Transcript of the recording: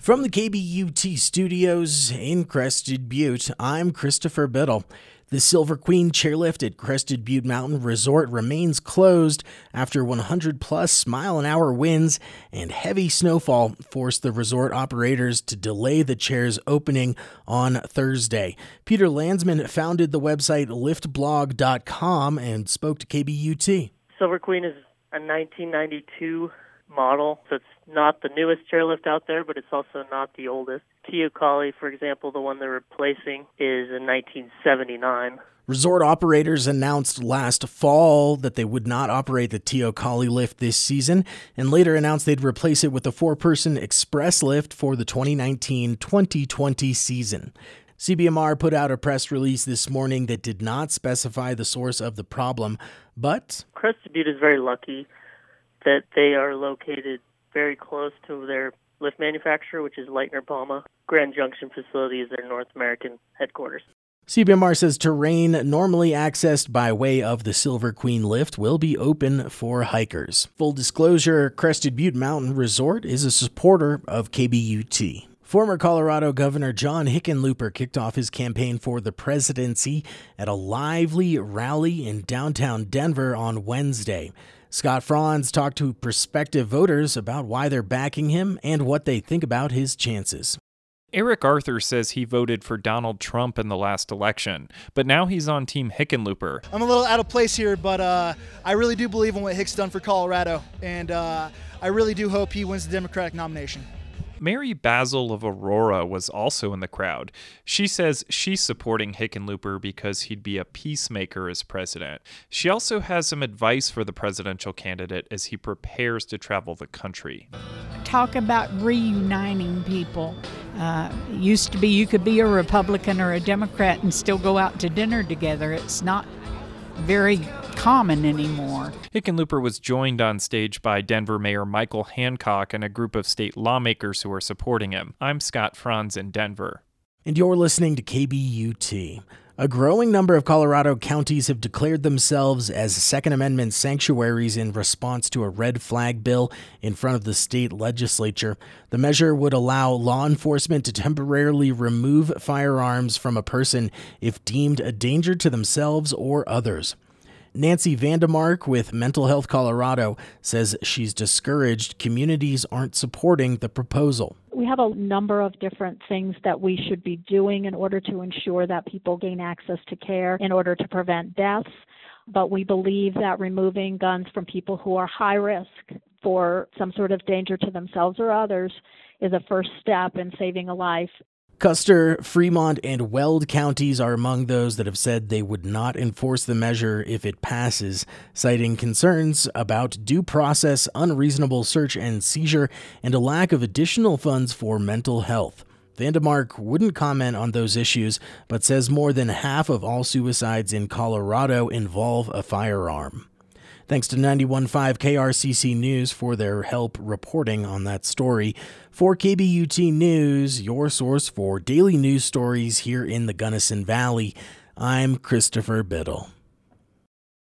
From the KBUT studios in Crested Butte, I'm Christopher Biddle. The Silver Queen chairlift at Crested Butte Mountain Resort remains closed after 100 plus mile an hour winds and heavy snowfall forced the resort operators to delay the chair's opening on Thursday. Peter Landsman founded the website liftblog.com and spoke to KBUT. Silver Queen is a 1992 model. So it's not the newest chairlift out there, but it's also not the oldest. Teocalli, for example, the one they're replacing, is in 1979. Resort operators announced last fall that they would not operate the Teocalli lift this season, and later announced they'd replace it with a four person express lift for the 2019 2020 season. CBMR put out a press release this morning that did not specify the source of the problem, but. Crested Butte is very lucky that they are located very close to their lift manufacturer, which is Leitner Poma. Grand Junction facility is their North American headquarters. CBMR says terrain normally accessed by way of the Silver Queen lift will be open for hikers. Full disclosure Crested Butte Mountain Resort is a supporter of KBUT. Former Colorado Governor John Hickenlooper kicked off his campaign for the presidency at a lively rally in downtown Denver on Wednesday. Scott Franz talked to prospective voters about why they're backing him and what they think about his chances. Eric Arthur says he voted for Donald Trump in the last election, but now he's on Team Hickenlooper. I'm a little out of place here, but uh, I really do believe in what Hick's done for Colorado, and uh, I really do hope he wins the Democratic nomination. Mary Basil of Aurora was also in the crowd. She says she's supporting Hickenlooper because he'd be a peacemaker as president. She also has some advice for the presidential candidate as he prepares to travel the country. Talk about reuniting people. Uh, used to be you could be a Republican or a Democrat and still go out to dinner together. It's not very common anymore. Hickenlooper was joined on stage by Denver Mayor Michael Hancock and a group of state lawmakers who are supporting him. I'm Scott Franz in Denver. And you're listening to KBUT. A growing number of Colorado counties have declared themselves as Second Amendment sanctuaries in response to a red flag bill in front of the state legislature. The measure would allow law enforcement to temporarily remove firearms from a person if deemed a danger to themselves or others. Nancy Vandemark with Mental Health Colorado says she's discouraged communities aren't supporting the proposal. We have a number of different things that we should be doing in order to ensure that people gain access to care in order to prevent deaths. But we believe that removing guns from people who are high risk for some sort of danger to themselves or others is a first step in saving a life Custer, Fremont, and Weld counties are among those that have said they would not enforce the measure if it passes, citing concerns about due process, unreasonable search and seizure, and a lack of additional funds for mental health. Vandemark wouldn't comment on those issues, but says more than half of all suicides in Colorado involve a firearm. Thanks to 91.5 KRCC News for their help reporting on that story. For KBUT News, your source for daily news stories here in the Gunnison Valley, I'm Christopher Biddle.